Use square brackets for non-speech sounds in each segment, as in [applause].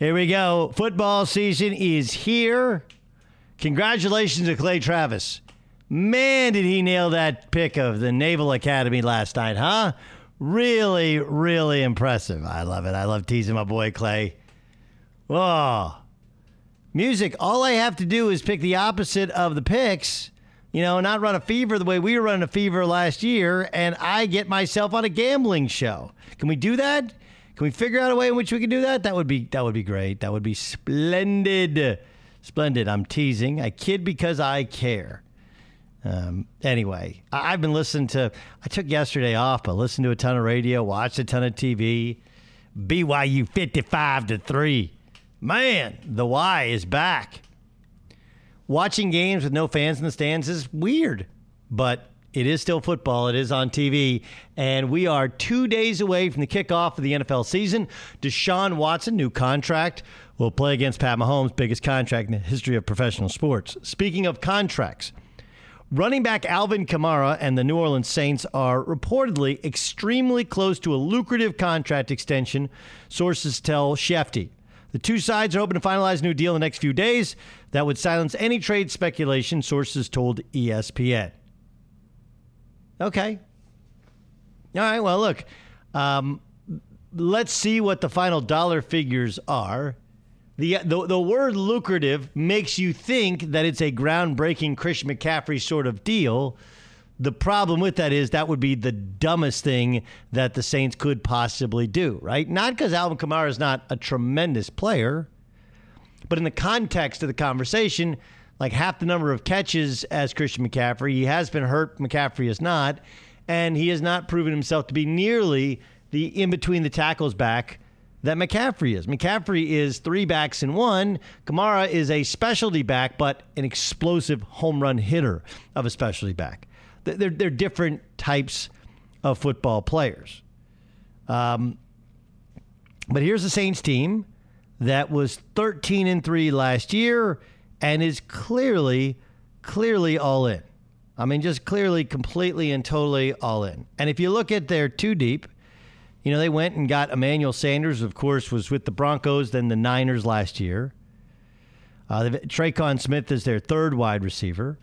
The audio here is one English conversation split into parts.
Here we go. Football season is here. Congratulations to Clay Travis. Man, did he nail that pick of the Naval Academy last night, huh? Really, really impressive. I love it. I love teasing my boy Clay. Oh, music. All I have to do is pick the opposite of the picks, you know, not run a fever the way we were running a fever last year, and I get myself on a gambling show. Can we do that? Can we figure out a way in which we can do that? That would be that would be great. That would be splendid. Splendid. I'm teasing. I kid because I care. Um, anyway, I, I've been listening to. I took yesterday off, but listened to a ton of radio, watched a ton of TV. BYU 55 to three. Man, the Y is back. Watching games with no fans in the stands is weird, but it is still football. It is on TV. And we are two days away from the kickoff of the NFL season. Deshaun Watson, new contract, will play against Pat Mahomes, biggest contract in the history of professional sports. Speaking of contracts, running back Alvin Kamara and the New Orleans Saints are reportedly extremely close to a lucrative contract extension, sources tell Schefty. The two sides are hoping to finalize a new deal in the next few days that would silence any trade speculation, sources told ESPN. Okay. All right. Well, look, um, let's see what the final dollar figures are. The, the, the word lucrative makes you think that it's a groundbreaking Chris McCaffrey sort of deal. The problem with that is that would be the dumbest thing that the Saints could possibly do, right? Not because Alvin Kamara is not a tremendous player, but in the context of the conversation, like half the number of catches as Christian McCaffrey. He has been hurt, McCaffrey is not, and he has not proven himself to be nearly the in between the tackles back that McCaffrey is. McCaffrey is three backs in one. Kamara is a specialty back, but an explosive home run hitter of a specialty back. They're, they're different types of football players. Um, but here's the Saints team that was 13 and 3 last year and is clearly, clearly all in. I mean, just clearly, completely, and totally all in. And if you look at their two deep, you know, they went and got Emmanuel Sanders, of course, was with the Broncos, then the Niners last year. Uh, Tre'Quan Smith is their third wide receiver.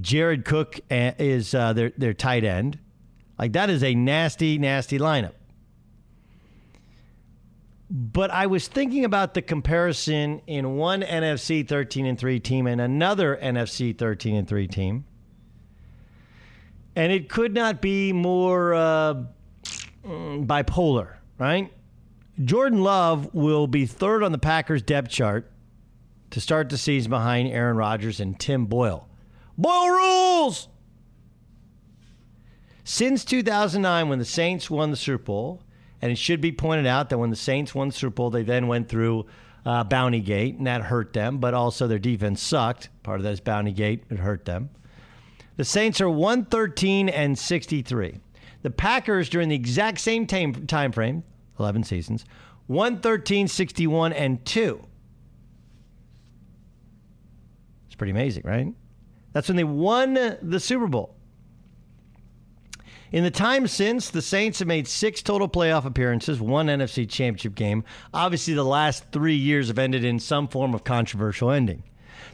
Jared Cook uh, is uh, their, their tight end. Like, that is a nasty, nasty lineup. But I was thinking about the comparison in one NFC 13 and 3 team and another NFC 13 and 3 team. And it could not be more uh, mm, bipolar, right? Jordan Love will be third on the Packers depth chart to start the season behind Aaron Rodgers and Tim Boyle. Boyle rules! Since 2009, when the Saints won the Super Bowl, and it should be pointed out that when the Saints won Super Bowl, they then went through uh, Bounty Gate, and that hurt them, but also their defense sucked. Part of that is Bounty Gate, it hurt them. The Saints are 113 and 63. The Packers, during the exact same time, time frame, 11 seasons, 113, 61, and 2. It's pretty amazing, right? That's when they won the Super Bowl. In the time since, the Saints have made six total playoff appearances, one NFC championship game. Obviously, the last three years have ended in some form of controversial ending.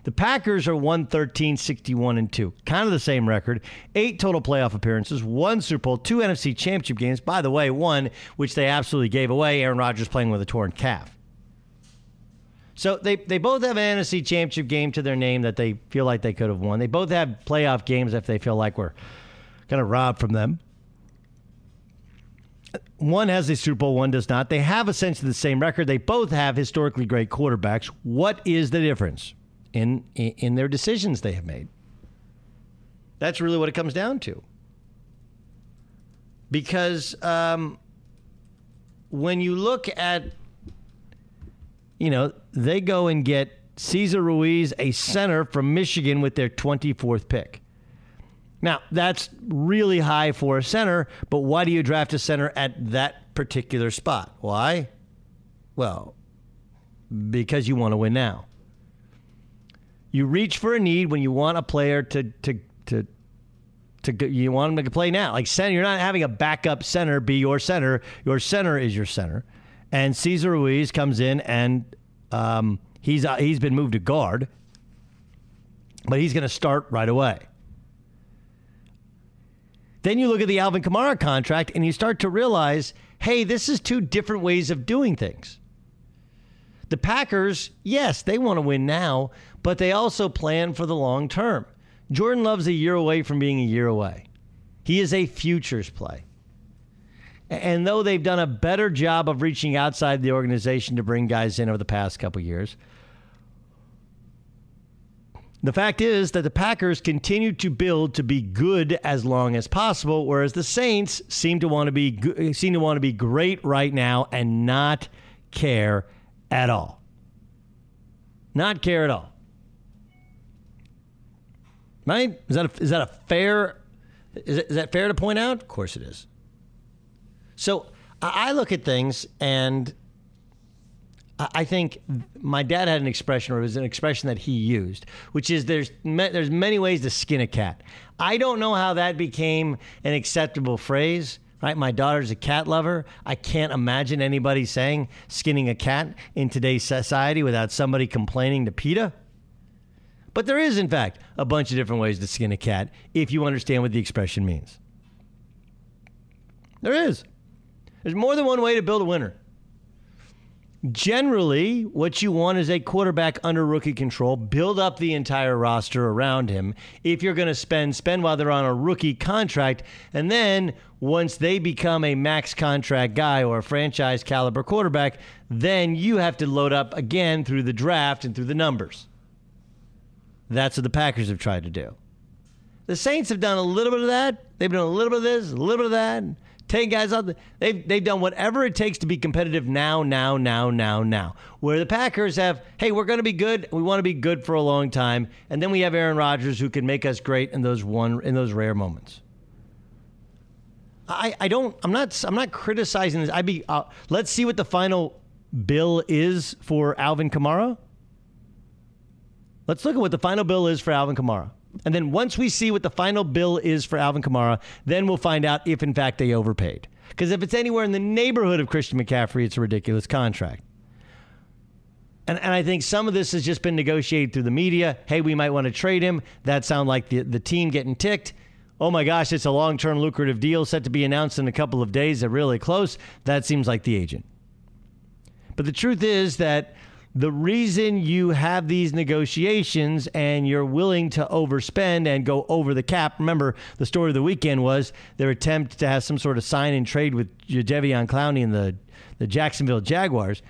The Packers are 113, 61, and 2. Kind of the same record. Eight total playoff appearances, one Super Bowl, two NFC championship games. By the way, one which they absolutely gave away Aaron Rodgers playing with a torn calf. So they, they both have an NFC championship game to their name that they feel like they could have won. They both have playoff games if they feel like we're kind of robbed from them. One has a Super Bowl, one does not. They have essentially the same record. They both have historically great quarterbacks. What is the difference in in their decisions they have made? That's really what it comes down to. Because um, when you look at, you know, they go and get Cesar Ruiz, a center from Michigan, with their 24th pick. Now, that's really high for a center, but why do you draft a center at that particular spot? Why? Well, because you want to win now. You reach for a need when you want a player to to to to you want them to play now. Like center, you're not having a backup center be your center. Your center is your center. And Cesar Ruiz comes in and um, he's uh, he's been moved to guard, but he's going to start right away. Then you look at the Alvin Kamara contract and you start to realize, hey, this is two different ways of doing things. The Packers, yes, they want to win now, but they also plan for the long term. Jordan Love's a year away from being a year away. He is a futures play. And though they've done a better job of reaching outside the organization to bring guys in over the past couple years, the fact is that the Packers continue to build to be good as long as possible, whereas the Saints seem to want to be seem to want to be great right now and not care at all. Not care at all. Right? Is that a, is that a fair is, is that fair to point out? Of course it is. So I look at things and I think my dad had an expression, or it was an expression that he used, which is there's there's many ways to skin a cat. I don't know how that became an acceptable phrase. Right, my daughter's a cat lover. I can't imagine anybody saying skinning a cat in today's society without somebody complaining to PETA. But there is, in fact, a bunch of different ways to skin a cat if you understand what the expression means. There is. There's more than one way to build a winner. Generally, what you want is a quarterback under rookie control. Build up the entire roster around him. If you're going to spend, spend while they're on a rookie contract. And then once they become a max contract guy or a franchise caliber quarterback, then you have to load up again through the draft and through the numbers. That's what the Packers have tried to do. The Saints have done a little bit of that. They've done a little bit of this, a little bit of that take guys out. They've they've done whatever it takes to be competitive now, now, now, now, now. Where the Packers have, hey, we're going to be good. We want to be good for a long time, and then we have Aaron Rodgers who can make us great in those one in those rare moments. I, I don't I'm not I'm not criticizing this. I'd be uh, let's see what the final bill is for Alvin Kamara. Let's look at what the final bill is for Alvin Kamara. And then once we see what the final bill is for Alvin Kamara, then we'll find out if, in fact, they overpaid. Because if it's anywhere in the neighborhood of Christian McCaffrey, it's a ridiculous contract. And, and I think some of this has just been negotiated through the media. Hey, we might want to trade him. That sounds like the, the team getting ticked. Oh my gosh, it's a long term lucrative deal set to be announced in a couple of days. They're really close. That seems like the agent. But the truth is that the reason you have these negotiations and you're willing to overspend and go over the cap. Remember, the story of the weekend was their attempt to have some sort of sign and trade with Jadeveon Clowney and the, the Jacksonville Jaguars.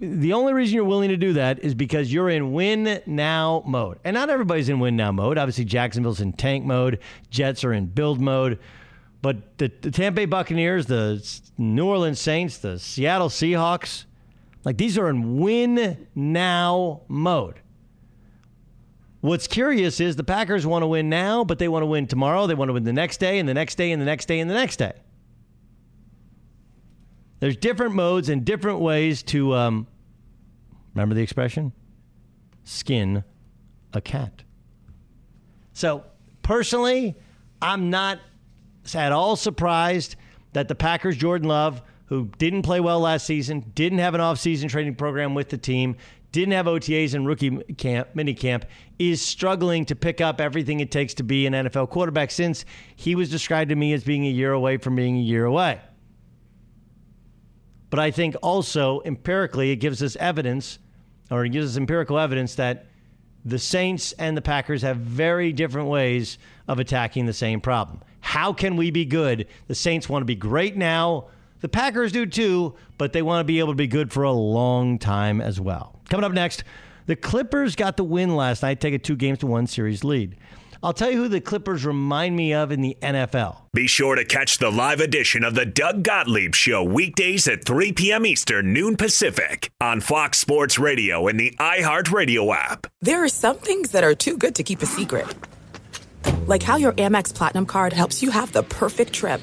The only reason you're willing to do that is because you're in win now mode. And not everybody's in win now mode. Obviously, Jacksonville's in tank mode, Jets are in build mode. But the, the Tampa Bay Buccaneers, the New Orleans Saints, the Seattle Seahawks, like these are in win now mode. What's curious is the Packers want to win now, but they want to win tomorrow. They want to win the next day, and the next day, and the next day, and the next day. There's different modes and different ways to, um, remember the expression? Skin a cat. So, personally, I'm not at all surprised that the Packers, Jordan Love, who didn't play well last season, didn't have an off-season training program with the team, didn't have OTAs and rookie camp, mini camp, is struggling to pick up everything it takes to be an NFL quarterback since he was described to me as being a year away from being a year away. But I think also empirically it gives us evidence, or it gives us empirical evidence that the Saints and the Packers have very different ways of attacking the same problem. How can we be good? The Saints want to be great now the Packers do too, but they want to be able to be good for a long time as well. Coming up next, the Clippers got the win last night, take a two games to one series lead. I'll tell you who the Clippers remind me of in the NFL. Be sure to catch the live edition of the Doug Gottlieb Show weekdays at 3 p.m. Eastern, noon Pacific on Fox Sports Radio and the iHeartRadio app. There are some things that are too good to keep a secret, like how your Amex Platinum card helps you have the perfect trip.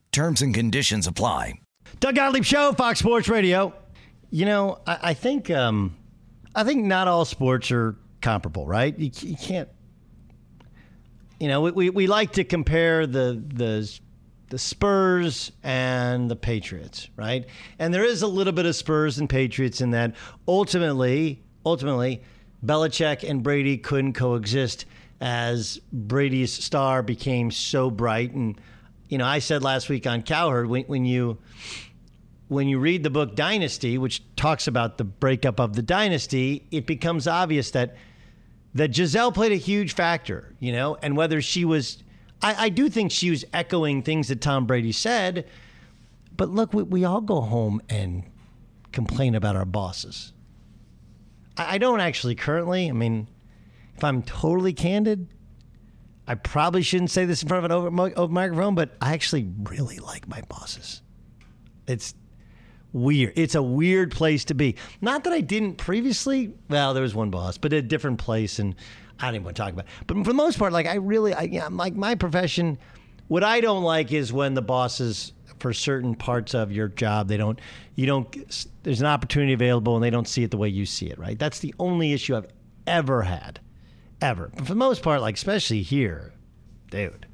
Terms and conditions apply. Doug Gottlieb Show, Fox Sports Radio. You know, I, I think um, I think not all sports are comparable, right? You, you can't. You know, we, we, we like to compare the the the Spurs and the Patriots, right? And there is a little bit of Spurs and Patriots in that. Ultimately, ultimately, Belichick and Brady couldn't coexist as Brady's star became so bright and you know, I said last week on Cowherd when, when you when you read the book Dynasty, which talks about the breakup of the dynasty, it becomes obvious that that Gisele played a huge factor, you know, and whether she was, I, I do think she was echoing things that Tom Brady said, but look, we, we all go home and complain about our bosses. I, I don't actually currently. I mean, if I'm totally candid, I probably shouldn't say this in front of an over, microphone, but I actually really like my bosses. It's weird. It's a weird place to be. Not that I didn't previously. Well, there was one boss, but a different place, and I don't even want to talk about. It. But for the most part, like I really, I, yeah, like my profession. What I don't like is when the bosses for certain parts of your job they don't you don't there's an opportunity available and they don't see it the way you see it right that's the only issue i've ever had ever. But for the most part, like especially here, dude.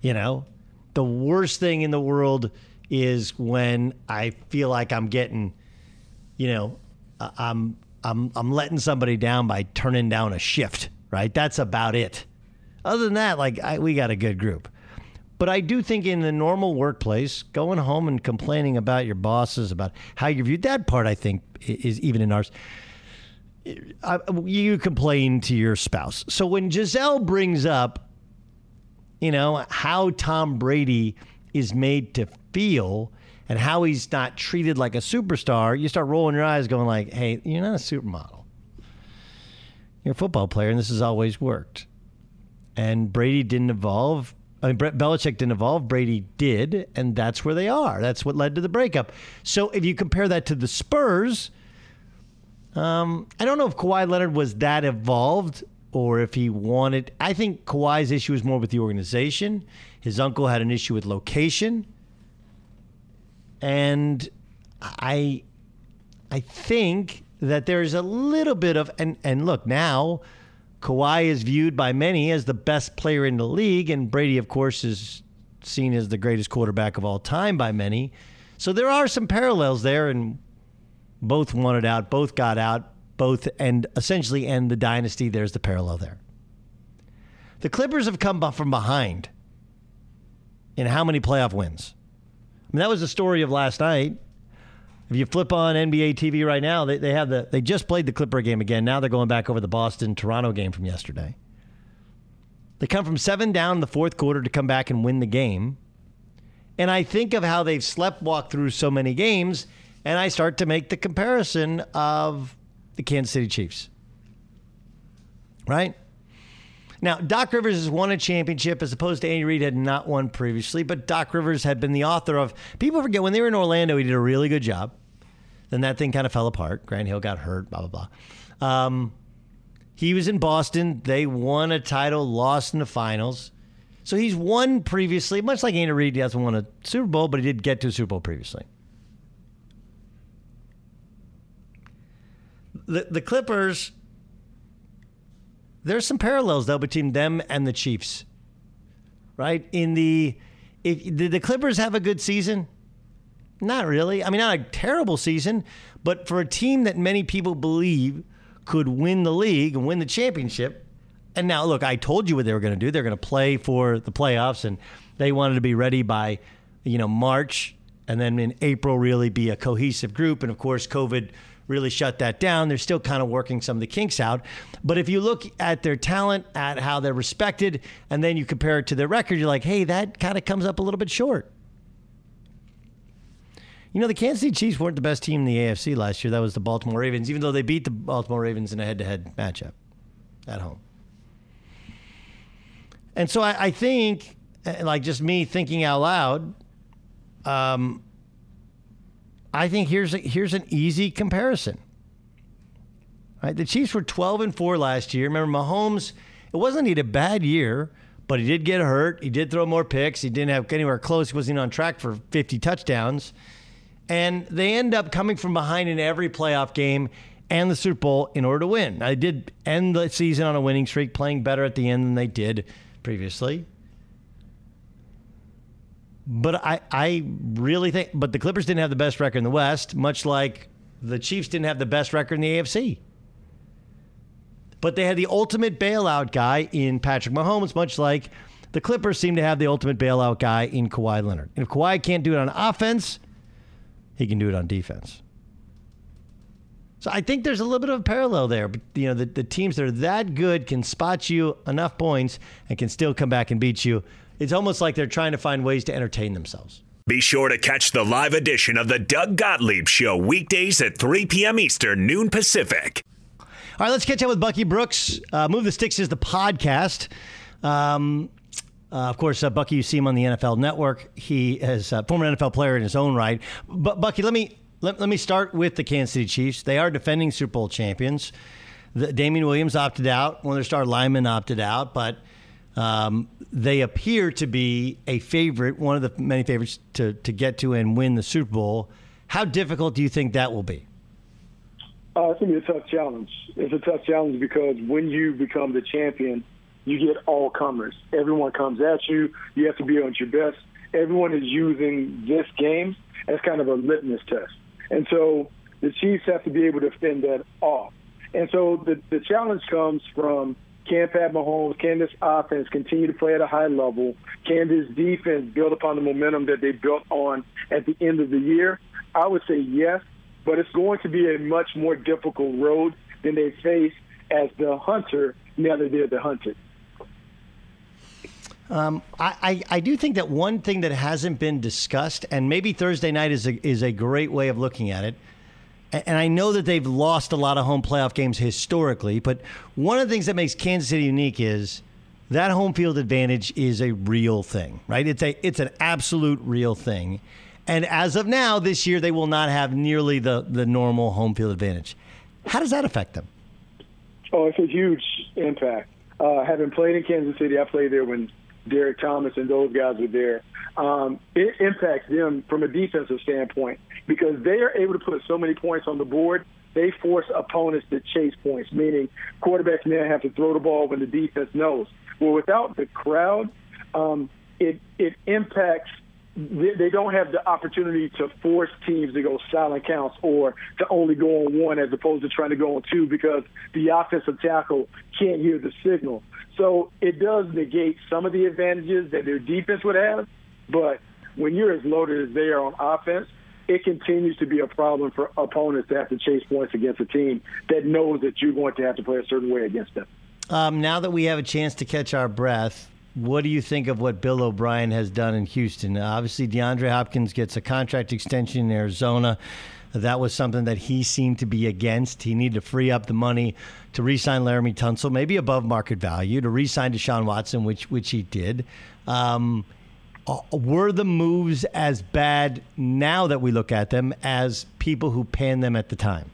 You know, the worst thing in the world is when I feel like I'm getting, you know, uh, I'm I'm I'm letting somebody down by turning down a shift. Right. That's about it. Other than that, like I, we got a good group. But I do think in the normal workplace, going home and complaining about your bosses, about how you're viewed, that part I think is even in ours you complain to your spouse. So when Gisele brings up, you know, how Tom Brady is made to feel and how he's not treated like a superstar, you start rolling your eyes, going like, "Hey, you're not a supermodel. You're a football player, and this has always worked." And Brady didn't evolve. I mean, Brett Belichick didn't evolve. Brady did, and that's where they are. That's what led to the breakup. So if you compare that to the Spurs um, I don't know if Kawhi Leonard was that evolved or if he wanted. I think Kawhi's issue is more with the organization. His uncle had an issue with location, and I, I think that there's a little bit of and and look now. Kawhi is viewed by many as the best player in the league, and Brady, of course, is seen as the greatest quarterback of all time by many. So there are some parallels there, and both wanted out, both got out, both and essentially end the dynasty. There's the parallel there. The Clippers have come from behind in how many playoff wins? I mean, that was the story of last night. If you flip on NBA TV right now, they, they have the they just played the Clipper game again. Now they're going back over the Boston Toronto game from yesterday. They come from seven down in the fourth quarter to come back and win the game. And I think of how they've slept walked through so many games and I start to make the comparison of the Kansas City Chiefs. Right? Now, Doc Rivers has won a championship as opposed to Andy Reid had not won previously, but Doc Rivers had been the author of. People forget when they were in Orlando, he did a really good job. Then that thing kind of fell apart. Grant Hill got hurt, blah, blah, blah. Um, he was in Boston. They won a title, lost in the finals. So he's won previously, much like Andy Reid. He hasn't won a Super Bowl, but he did get to a Super Bowl previously. The, the Clippers, there's some parallels, though, between them and the Chiefs. Right? In the, if, did the Clippers have a good season? Not really. I mean, not a terrible season, but for a team that many people believe could win the league and win the championship. And now, look, I told you what they were going to do. They're going to play for the playoffs, and they wanted to be ready by, you know, March, and then in April really be a cohesive group. And of course, COVID really shut that down. They're still kind of working some of the kinks out. But if you look at their talent, at how they're respected, and then you compare it to their record, you're like, hey, that kind of comes up a little bit short. You know, the Kansas City Chiefs weren't the best team in the AFC last year. That was the Baltimore Ravens, even though they beat the Baltimore Ravens in a head to head matchup at home. And so I, I, think, like just me thinking out loud, um, I think here's a, here's an easy comparison. Right, the Chiefs were 12 and four last year. Remember, Mahomes. It wasn't he had a bad year, but he did get hurt. He did throw more picks. He didn't have anywhere close. He wasn't on track for 50 touchdowns. And they end up coming from behind in every playoff game and the Super Bowl in order to win. They did end the season on a winning streak, playing better at the end than they did previously. But I, I really think, but the Clippers didn't have the best record in the West, much like the Chiefs didn't have the best record in the AFC. But they had the ultimate bailout guy in Patrick Mahomes, much like the Clippers seem to have the ultimate bailout guy in Kawhi Leonard. And if Kawhi can't do it on offense, he can do it on defense. So I think there's a little bit of a parallel there. But, you know, the, the teams that are that good can spot you enough points and can still come back and beat you. It's almost like they're trying to find ways to entertain themselves. Be sure to catch the live edition of the Doug Gottlieb Show weekdays at 3 p.m. Eastern, noon Pacific. All right, let's catch up with Bucky Brooks. Uh, Move the Sticks is the podcast. Um, uh, of course, uh, Bucky, you see him on the NFL Network. He is a former NFL player in his own right. But Bucky, let me let, let me start with the Kansas City Chiefs. They are defending Super Bowl champions. The, Damien Williams opted out. One of their star linemen opted out, but um, they appear to be a favorite, one of the many favorites to, to get to and win the Super Bowl. How difficult do you think that will be? Uh, it's going to be a tough challenge. It's a tough challenge because when you become the champion, you get all comers. Everyone comes at you. You have to be on your best. Everyone is using this game as kind of a litmus test. And so the Chiefs have to be able to fend that off. And so the, the challenge comes from can Pat Mahomes, can this offense continue to play at a high level? Can this defense build upon the momentum that they built on at the end of the year? I would say yes, but it's going to be a much more difficult road than they face as the hunter now that they're the hunted. Um, I, I, I, do think that one thing that hasn't been discussed, and maybe Thursday night is a, is a great way of looking at it. And I know that they've lost a lot of home playoff games historically, but one of the things that makes Kansas City unique is that home field advantage is a real thing, right? It's a it's an absolute real thing. And as of now, this year they will not have nearly the the normal home field advantage. How does that affect them? Oh, it's a huge impact. Uh, having played in Kansas City, I played there when Derrick Thomas and those guys are there, um, it impacts them from a defensive standpoint because they are able to put so many points on the board. They force opponents to chase points, meaning quarterbacks now have to throw the ball when the defense knows. Well, without the crowd, um, it it impacts. They don't have the opportunity to force teams to go silent counts or to only go on one as opposed to trying to go on two because the offensive tackle can't hear the signal. So it does negate some of the advantages that their defense would have. But when you're as loaded as they are on offense, it continues to be a problem for opponents to have to chase points against a team that knows that you're going to have to play a certain way against them. Um, now that we have a chance to catch our breath, what do you think of what Bill O'Brien has done in Houston? Obviously, DeAndre Hopkins gets a contract extension in Arizona. That was something that he seemed to be against. He needed to free up the money to re-sign Laremy Tunsil, maybe above market value, to re-sign Deshaun Watson, which which he did. Um, uh, were the moves as bad now that we look at them as people who panned them at the time?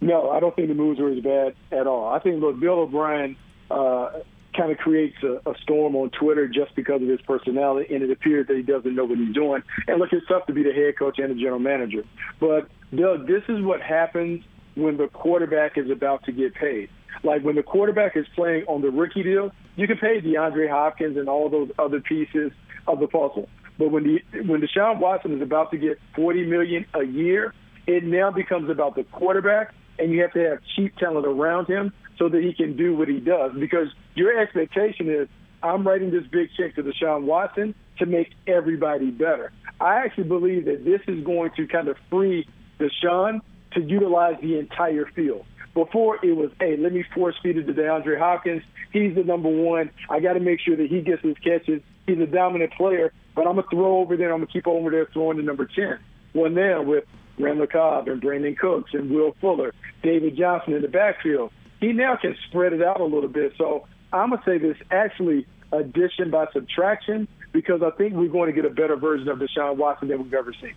No, I don't think the moves were as bad at all. I think look, Bill O'Brien uh, kind of creates a, a storm on Twitter just because of his personality, and it appears that he doesn't know what he's doing. And look, it's tough to be the head coach and the general manager. But Doug, this is what happens when the quarterback is about to get paid. Like when the quarterback is playing on the rookie deal, you can pay DeAndre Hopkins and all those other pieces of the puzzle. But when the when Deshaun Watson is about to get forty million a year, it now becomes about the quarterback, and you have to have cheap talent around him so that he can do what he does. Because your expectation is, I'm writing this big check to Deshaun Watson to make everybody better. I actually believe that this is going to kind of free Deshaun to utilize the entire field. Before it was, hey, let me force feed it to DeAndre Hopkins. He's the number one. I got to make sure that he gets his catches. He's a dominant player, but I'm gonna throw over there. I'm gonna keep over there throwing the number ten. Well, now with Randall Cobb and Brandin Cooks and Will Fuller, David Johnson in the backfield, he now can spread it out a little bit. So I'm gonna say this actually addition by subtraction because I think we're going to get a better version of Deshaun Watson than we've ever seen.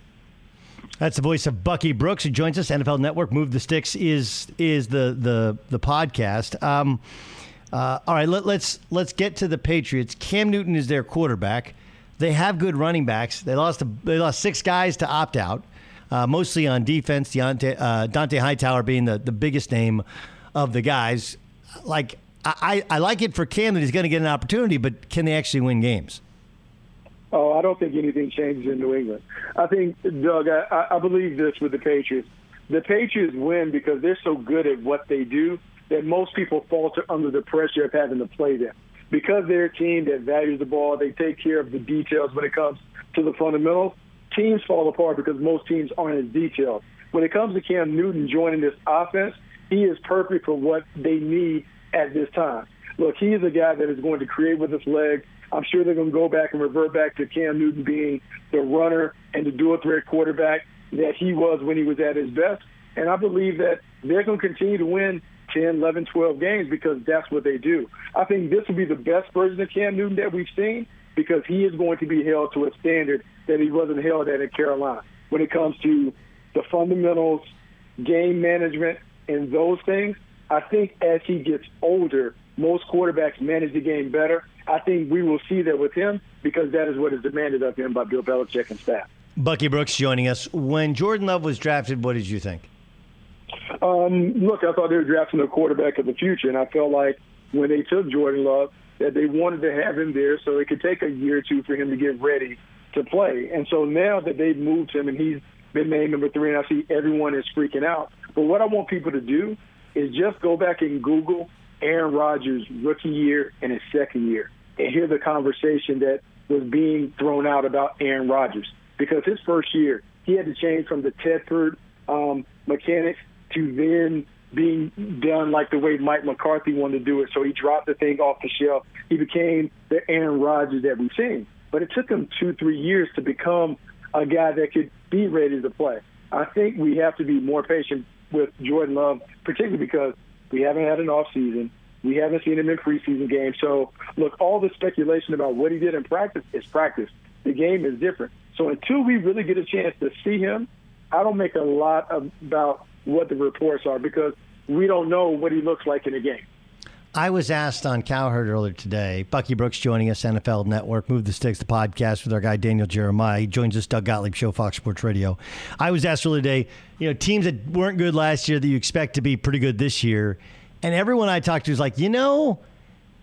That's the voice of Bucky Brooks who joins us. NFL Network Move the Sticks is is the the the podcast. Um, uh, all right, let, let's let's get to the Patriots. Cam Newton is their quarterback. They have good running backs. They lost a, they lost six guys to opt out, uh, mostly on defense. Deontay, uh, Dont'a Hightower being the, the biggest name of the guys. Like I, I like it for Cam that he's going to get an opportunity, but can they actually win games? Oh, I don't think anything changes in New England. I think, Doug, I, I believe this with the Patriots. The Patriots win because they're so good at what they do that most people falter under the pressure of having to play them. Because they're a team that values the ball, they take care of the details when it comes to the fundamentals. Teams fall apart because most teams aren't as detailed. When it comes to Cam Newton joining this offense, he is perfect for what they need at this time. Look, he is a guy that is going to create with his legs. I'm sure they're going to go back and revert back to Cam Newton being the runner and the dual threat quarterback that he was when he was at his best. And I believe that they're going to continue to win 10, 11, 12 games because that's what they do. I think this will be the best version of Cam Newton that we've seen because he is going to be held to a standard that he wasn't held at in Carolina when it comes to the fundamentals, game management, and those things. I think as he gets older, most quarterbacks manage the game better. I think we will see that with him because that is what is demanded of him by Bill Belichick and staff. Bucky Brooks joining us. When Jordan Love was drafted, what did you think? Um, look, I thought they were drafting a quarterback of the future, and I felt like when they took Jordan Love, that they wanted to have him there so it could take a year or two for him to get ready to play. And so now that they've moved him and he's been named number three, and I see everyone is freaking out. But what I want people to do is just go back and Google Aaron Rodgers' rookie year and his second year and hear the conversation that was being thrown out about Aaron Rodgers. Because his first year, he had to change from the Tedford um, mechanics to then being done like the way Mike McCarthy wanted to do it. So he dropped the thing off the shelf. He became the Aaron Rodgers that we've seen. But it took him two, three years to become a guy that could be ready to play. I think we have to be more patient with Jordan Love, particularly because we haven't had an off season. We haven't seen him in preseason games. So, look, all the speculation about what he did in practice is practice. The game is different. So, until we really get a chance to see him, I don't make a lot about what the reports are because we don't know what he looks like in a game. I was asked on Cowherd earlier today. Bucky Brooks joining us, NFL Network, Move the Sticks, the podcast with our guy Daniel Jeremiah. He joins us, Doug Gottlieb Show, Fox Sports Radio. I was asked earlier today, you know, teams that weren't good last year that you expect to be pretty good this year. And everyone I talked to is like, you know,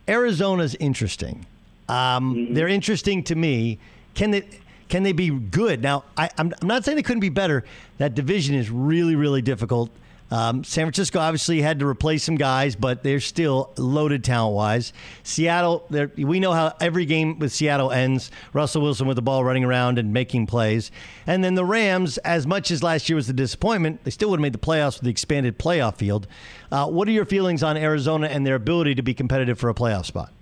Arizona's interesting. Um, mm-hmm. They're interesting to me. Can they? Can they be good? Now, I, I'm, I'm not saying they couldn't be better. That division is really, really difficult. Um, San Francisco obviously had to replace some guys, but they're still loaded talent wise. Seattle, we know how every game with Seattle ends. Russell Wilson with the ball running around and making plays. And then the Rams, as much as last year was a disappointment, they still would have made the playoffs with the expanded playoff field. Uh, what are your feelings on Arizona and their ability to be competitive for a playoff spot?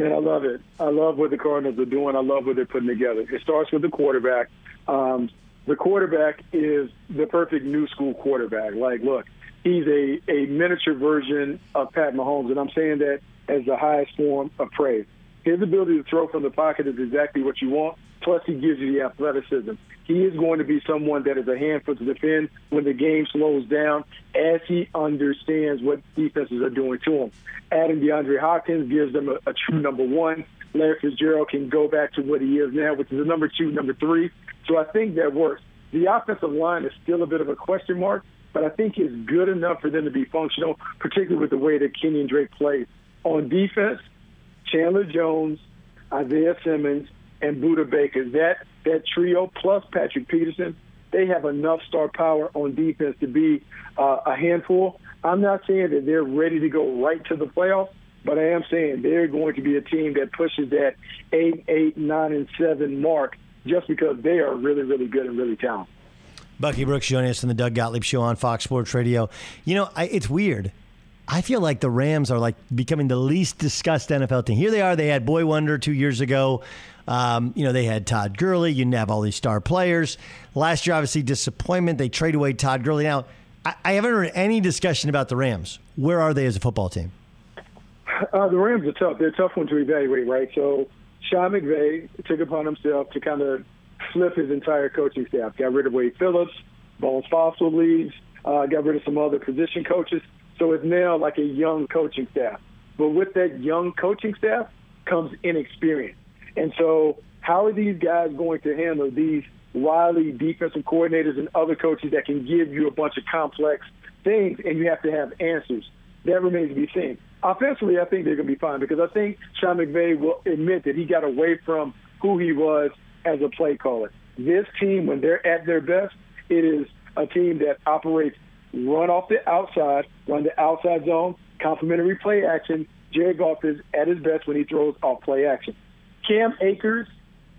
Man, I love it. I love what the Cardinals are doing. I love what they're putting together. It starts with the quarterback. Um, the quarterback is the perfect new school quarterback. Like, look, he's a, a miniature version of Pat Mahomes, and I'm saying that as the highest form of praise. His ability to throw from the pocket is exactly what you want. Plus, he gives you the athleticism. He is going to be someone that is a handful to defend when the game slows down, as he understands what defenses are doing to him. Adding DeAndre Hopkins gives them a, a true number one. Larry Fitzgerald can go back to what he is now, which is a number two, number three. So I think that works. The offensive line is still a bit of a question mark, but I think it's good enough for them to be functional, particularly with the way that Kenyon Drake plays. On defense, Chandler Jones, Isaiah Simmons, and Budda Baker. That that trio plus Patrick Peterson, they have enough star power on defense to be uh, a handful. I'm not saying that they're ready to go right to the playoffs, but I am saying they're going to be a team that pushes that eight, eight, nine, and seven mark just because they are really, really good and really talented. Bucky Brooks joining us on the Doug Gottlieb Show on Fox Sports Radio. You know, I, it's weird. I feel like the Rams are like becoming the least discussed NFL team. Here they are. They had Boy Wonder two years ago. Um, you know, they had Todd Gurley. You have all these star players. Last year, obviously, disappointment. They trade away Todd Gurley. Now, I, I haven't heard any discussion about the Rams. Where are they as a football team? Uh, the Rams are tough. They're a tough one to evaluate, right? So Sean McVay took upon himself to kind of flip his entire coaching staff. Got rid of Wade Phillips, Bones Fassel leaves, uh, got rid of some other position coaches. So it's now like a young coaching staff. But with that young coaching staff comes inexperience. And so how are these guys going to handle these wily defensive coordinators and other coaches that can give you a bunch of complex things and you have to have answers? That remains to be seen. Offensively, I think they're going to be fine because I think Sean McVay will admit that he got away from who he was as a play caller. This team, when they're at their best, it is a team that operates run off the outside, run the outside zone, complementary play action. Jared Goff is at his best when he throws off play action. Cam Akers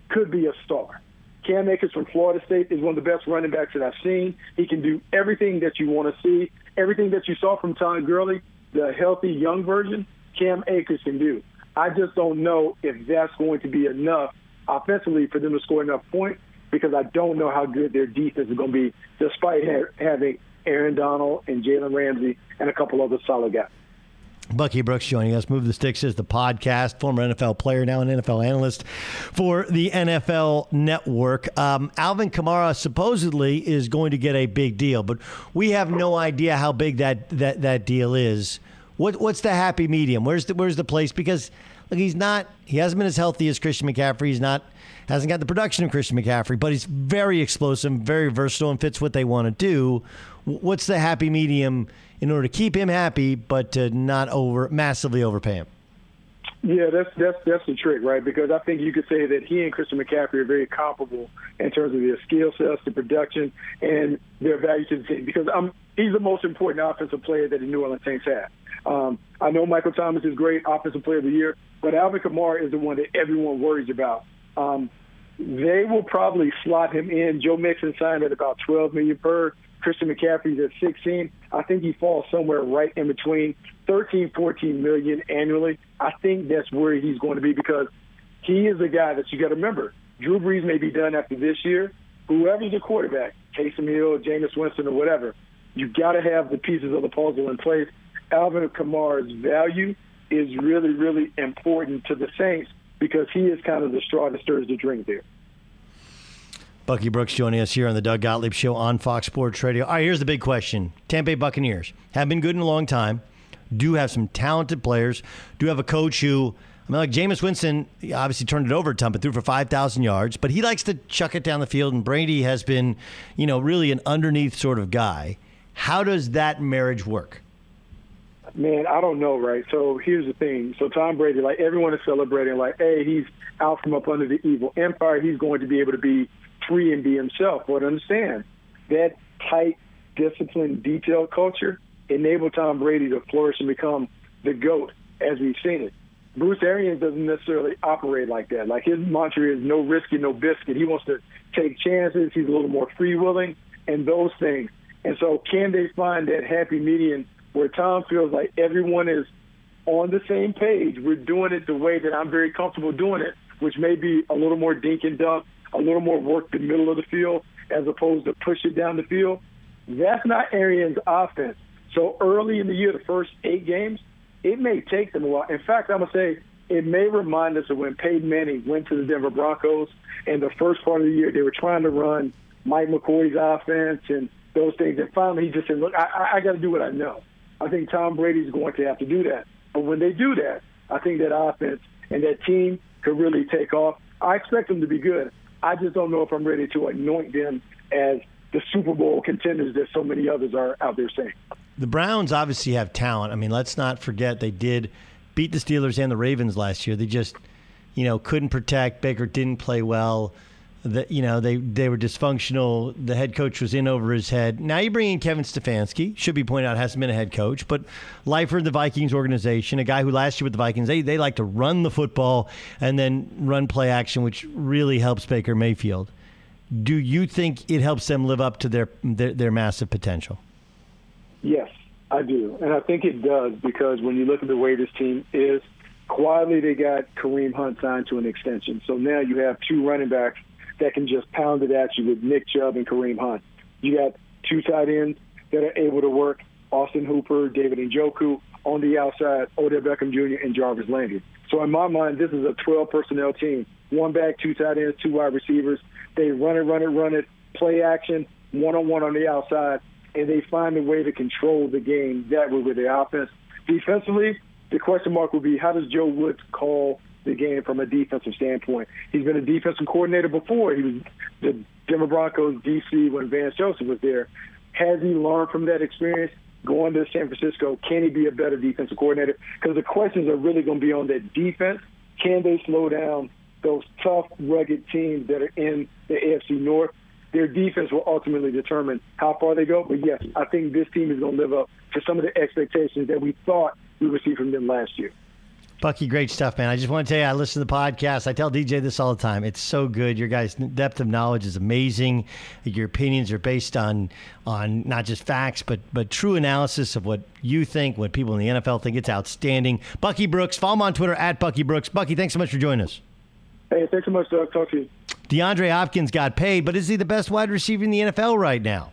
could be a star. Cam Akers from Florida State is one of the best running backs that I've seen. He can do everything that you want to see, everything that you saw from Todd Gurley, the healthy young version. Cam Akers can do. I just don't know if that's going to be enough offensively for them to score enough points because I don't know how good their defense is going to be, despite ha- having Aaron Donald and Jalen Ramsey and a couple other solid guys. Bucky Brooks joining us. Move the Sticks is the podcast. Former NFL player, now an NFL analyst for the NFL Network. Um, Alvin Kamara supposedly is going to get a big deal, but we have no idea how big that that, that deal is. What what's the happy medium? Where's the where's the place? Because look, he's not he hasn't been as healthy as Christian McCaffrey. He's not hasn't got the production of Christian McCaffrey, but he's very explosive, very versatile, and fits what they want to do. What's the happy medium in order to keep him happy, but to not over massively overpay him? Yeah, that's that's that's the trick, right? Because I think you could say that he and Christian McCaffrey are very comparable in terms of their skill sets, the production, and their value to the team. Because I'm he's the most important offensive player that the New Orleans Saints have. Um, I know Michael Thomas is great, offensive player of the year, but Alvin Kamara is the one that everyone worries about. Um, they will probably slot him in. Joe Mixon signed at about 12 million per. Christian McCaffrey's at 16. I think he falls somewhere right in between 13, 14 million annually. I think that's where he's going to be because he is a guy that you got to remember. Drew Brees may be done after this year. Whoever's the quarterback, Taysom Hill, Jameis Winston, or whatever, you got to have the pieces of the puzzle in place. Alvin Kamara's value is really, really important to the Saints because he is kind of the straw that stirs the drink there. Bucky Brooks joining us here on the Doug Gottlieb Show on Fox Sports Radio. All right, here's the big question: Tampa Bay Buccaneers have been good in a long time, do have some talented players, do have a coach who. I mean, like Jameis Winston obviously turned it over a ton, but threw for 5,000 yards. But he likes to chuck it down the field, and Brady has been, you know, really an underneath sort of guy. How does that marriage work? Man, I don't know, right? So here's the thing. So Tom Brady, like everyone is celebrating, like, hey, he's out from up under the evil empire. He's going to be able to be free and be himself. But understand that tight, disciplined, detailed culture enabled Tom Brady to flourish and become the GOAT as we've seen it. Bruce Arians doesn't necessarily operate like that. Like his mantra is no risk and no biscuit. He wants to take chances. He's a little more free willing and those things. And so can they find that happy median where Tom feels like everyone is on the same page. We're doing it the way that I'm very comfortable doing it, which may be a little more dink and dunk, a little more work the middle of the field as opposed to push it down the field. That's not Arians' offense. So early in the year, the first eight games, it may take them a while. In fact, I'm gonna say it may remind us of when Peyton Manning went to the Denver Broncos, and the first part of the year they were trying to run Mike McCoy's offense and those things. And finally, he just said, "Look, I, I got to do what I know." I think Tom Brady's going to have to do that. But when they do that, I think that offense and that team could really take off. I expect them to be good. I just don't know if I'm ready to anoint them as the Super Bowl contenders that so many others are out there saying. The Browns obviously have talent. I mean, let's not forget they did beat the Steelers and the Ravens last year. They just, you know, couldn't protect. Baker didn't play well. That you know they they were dysfunctional. The head coach was in over his head. Now you bring in Kevin Stefanski. Should be pointed out hasn't been a head coach, but lifer in the Vikings organization, a guy who last year with the Vikings they they like to run the football and then run play action, which really helps Baker Mayfield. Do you think it helps them live up to their their, their massive potential? Yes, I do, and I think it does because when you look at the way this team is, quietly they got Kareem Hunt signed to an extension. So now you have two running backs that can just pound it at you with Nick Chubb and Kareem Hunt. You got two tight ends that are able to work Austin Hooper, David Njoku on the outside, Odell Beckham Jr. and Jarvis Landry. So in my mind, this is a 12 personnel team. One back, two tight ends, two wide receivers. They run it, run it, run it, play action, one on one on the outside, and they find a way to control the game that way with their offense. Defensively, the question mark would be how does Joe Woods call the game from a defensive standpoint? He's been a defensive coordinator before. He was the Denver Broncos DC when Vance Joseph was there. Has he learned from that experience? Going to San Francisco, can he be a better defensive coordinator? Because the questions are really going to be on that defense. Can they slow down those tough, rugged teams that are in the AFC North? their defense will ultimately determine how far they go. But yes, I think this team is going to live up to some of the expectations that we thought we would see from them last year. Bucky, great stuff, man. I just want to tell you, I listen to the podcast. I tell DJ this all the time. It's so good. Your guys' depth of knowledge is amazing. Your opinions are based on on not just facts, but but true analysis of what you think, what people in the NFL think. It's outstanding. Bucky Brooks, follow him on Twitter at Bucky Brooks. Bucky, thanks so much for joining us. Hey, thanks so much, Doug. Talk to you. DeAndre Hopkins got paid, but is he the best wide receiver in the NFL right now?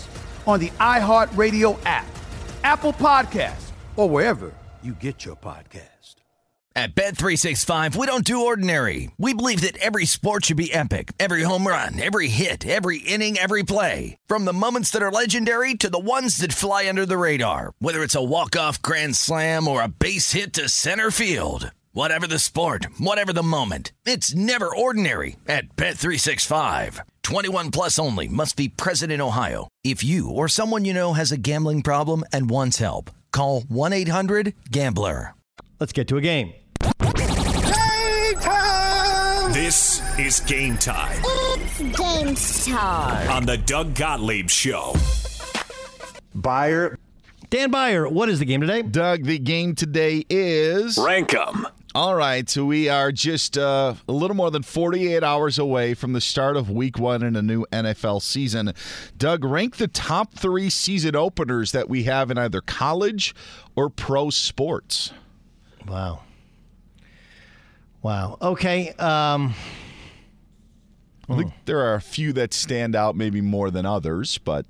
on the iHeartRadio app, Apple Podcasts, or wherever you get your podcast. At Bet365, we don't do ordinary. We believe that every sport should be epic. Every home run, every hit, every inning, every play. From the moments that are legendary to the ones that fly under the radar. Whether it's a walk-off grand slam or a base hit to center field. Whatever the sport, whatever the moment. It's never ordinary at Bet365. 21 plus only must be present in Ohio. If you or someone you know has a gambling problem and wants help, call 1-800-GAMBLER. Let's get to a game. Game time! This is game time It's game time. on the Doug Gottlieb Show. Buyer. Dan Byer, what is the game today? Doug, the game today is. Rank 'em. All right, so we are just uh, a little more than 48 hours away from the start of week one in a new NFL season. Doug, rank the top three season openers that we have in either college or pro sports. Wow. Wow. Okay. Um, I think there are a few that stand out maybe more than others, but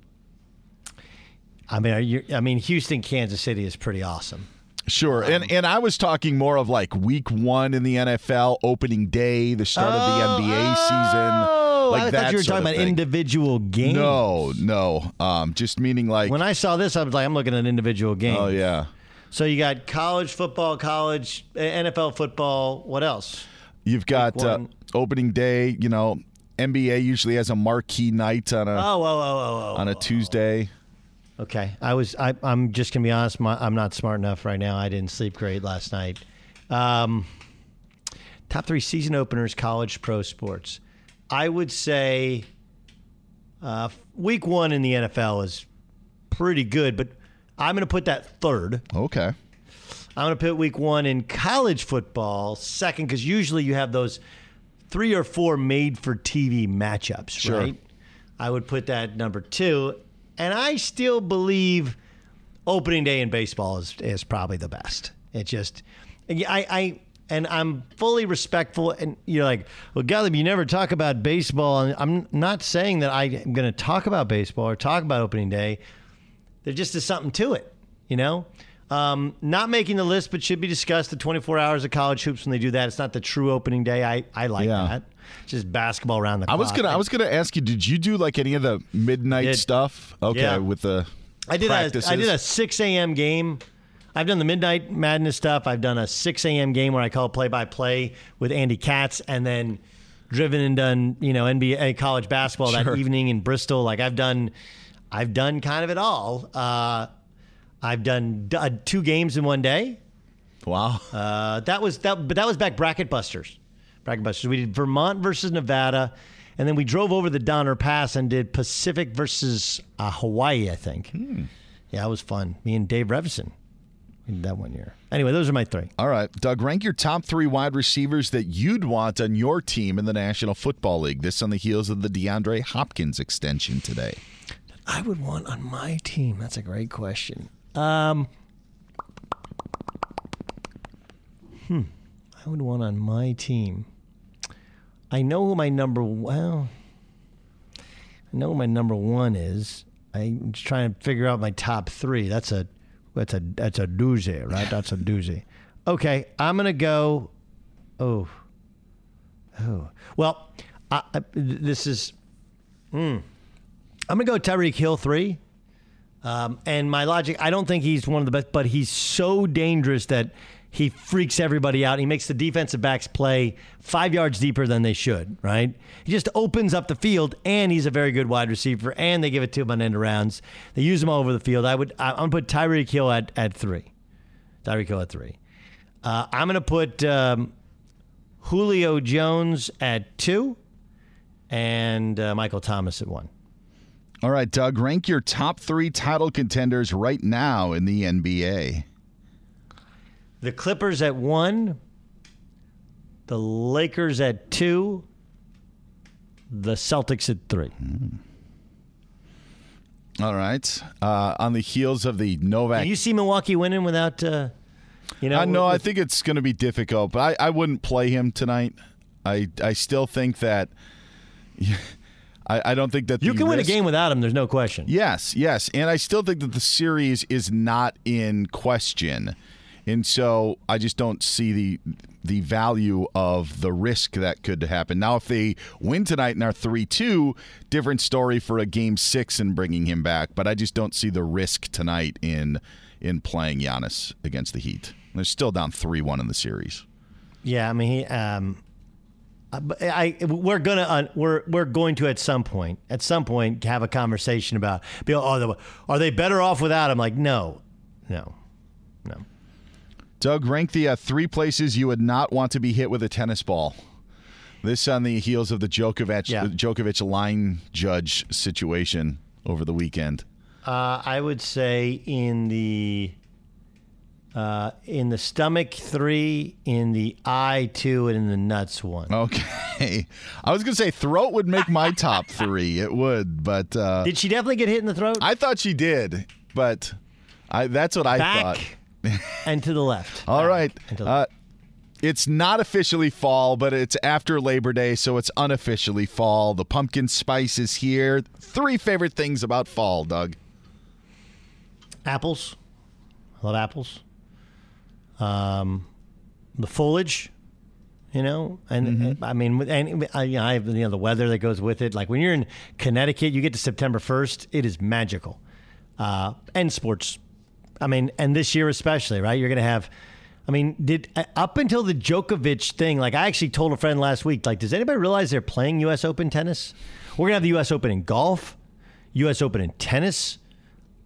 I mean, are you, I mean, Houston, Kansas City is pretty awesome. Sure, and and I was talking more of like week one in the NFL, opening day, the start of the NBA season. Oh, like I thought you were talking about thing. individual games. No, no, um, just meaning like When I saw this, I was like, I'm looking at individual games. oh yeah, So you got college football, college uh, NFL football. What else? you've got uh, opening day. You know, NBA usually has a marquee night on a Oh, oh, oh, oh, oh. on a Tuesday. Okay, I was. I, I'm just gonna be honest. My, I'm not smart enough right now. I didn't sleep great last night. Um, top three season openers, college pro sports. I would say uh, week one in the NFL is pretty good, but I'm gonna put that third. Okay. I'm going to put week one in college football second because usually you have those three or four made for TV matchups, Sure. right? I would put that number two. And I still believe opening day in baseball is, is probably the best. It just, I, I, and I'm fully respectful. And you're like, well, Gottlieb, you never talk about baseball. And I'm not saying that I'm going to talk about baseball or talk about opening day. There just is something to it, you know? Um, not making the list, but should be discussed. The 24 hours of college hoops when they do that. It's not the true opening day. I, I like Yeah. that. It's just basketball around the I clock. was gonna I was gonna ask you, did you do like any of the midnight Did. stuff? Okay, Yeah. with the I did practices? I did a 6 a.m. game. I've done the Midnight Madness stuff. I've done a 6 a.m. game where I call play by play with Andy Katz and then driven and done, you know, NBA college basketball Sure. that evening in Bristol. Like I've done, I've done kind of it all. Uh, I've done uh, two games in one day. Wow. Uh, that was that, but that was back bracket busters. Bracket busters. We did Vermont versus Nevada, and then we drove over the Donner Pass and did Pacific versus uh, Hawaii. I think. Yeah, it was fun. Me and Dave Revsine. That one year. Anyway, those are my three. All right, Doug, rank your top three wide receivers that you'd want on your team in the National Football League. This on the heels of the DeAndre Hopkins extension today. I would want on my team. That's a great question. Um, hmm. I would want on my team. I know who my number well. I know who my number one is. I'm just trying to figure out my top three. That's a that's a that's a doozy, right? That's a doozy. Okay, I'm gonna go. Oh, oh. Well, I, I, this is. Hmm. I'm gonna go Tyreek Hill three. Um, and my logic, I don't think he's one of the best, but he's so dangerous that he freaks everybody out. He makes the defensive backs play five yards deeper than they should, right? He just opens up the field, and he's a very good wide receiver, and they give it to him on end-arounds. They use him all over the field. I would, I'm going to put Tyreek Hill at, at three. Tyreek Hill at three. Uh, I'm going to put um, Julio Jones at two and uh, Michael Thomas at one. All right, Doug, rank your top three title contenders right now in the NBA. The Clippers at one, the Lakers at two, the Celtics at three. Mm. All right. Uh, on the heels of the Novak. Do you see Milwaukee winning without, uh, you know? I know. I think it's going to be difficult, but I, I wouldn't play him tonight. I I still think that. [laughs] I, I don't think that you can win a game without him. There's no question. Yes, yes, and I still think that the series is not in question, and so I just don't see the the value of the risk that could happen. Now, if they win tonight and are three two, different story for a game six and bringing him back. But I just don't see the risk tonight in in playing Giannis against the Heat. They're still down three one in the series. Yeah, I mean, he, um, I, I we're gonna uh, we're we're going to at some point at some point have a conversation about be oh the, are they better off without him? Like no, no, no. Doug, rank the uh, three places you would not want to be hit with a tennis ball. This on the heels of the Djokovic Yeah. Djokovic line judge situation over the weekend. Uh, I would say in the uh, in the stomach three, in the eye two, and in the nuts one. Okay, I was gonna say throat would make my [laughs] top three. It would, but uh, Did she definitely get hit in the throat? I thought she did, but I, that's what I Back thought. [laughs] and to the left. All right. and to the Uh, it's not officially fall, but it's after Labor Day, so it's unofficially fall. The pumpkin spice is here. Three favorite things about fall, Doug. Apples. I love apples. Um, the foliage, you know, and I mean, and I, you know, I have you know the weather that goes with it. Like when you're in Connecticut, you get to September first, it is magical. Uh, and sports, I mean, and this year especially, right? You're gonna have. I mean, did uh, up until the Djokovic thing, like I actually told a friend last week, like, does anybody realize they're playing U.S. Open tennis? We're gonna have the U.S. Open in golf, U.S. Open in tennis,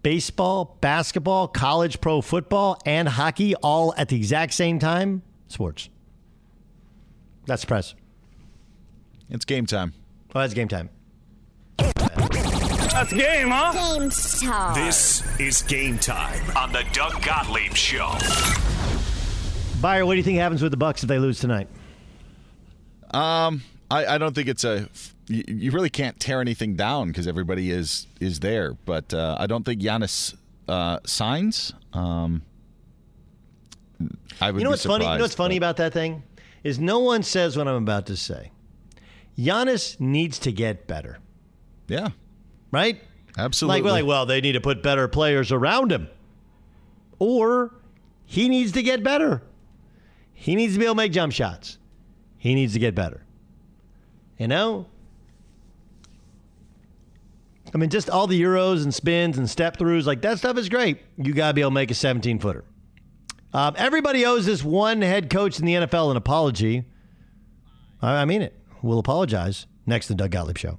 baseball, basketball, college pro football, and hockey all at the exact same time. Sports. That's the press. It's game time. Oh, that's game time. That's game, huh? Game time. This is game time on the Doug Gottlieb Show. Buyer, what do you think happens with the Bucks if they lose tonight? Um, I, I don't think it's a. You, you really can't tear anything down because everybody is is there. But uh, I don't think Giannis uh, signs. Um, I would. You know what's funny? You know what's funny about that thing is no one says what I'm about to say. Giannis needs to get better. Yeah. Right. Absolutely. Like we're like, well, they need to put better players around him, or he needs to get better. He needs to be able to make jump shots. He needs to get better. You know. I mean, just all the euros and spins and step throughs, like that stuff is great. You got to be able to make a 17 footer. Um, everybody owes this one head coach in the NFL an apology. I, I mean it. We'll apologize next to the Doug Gottlieb Show.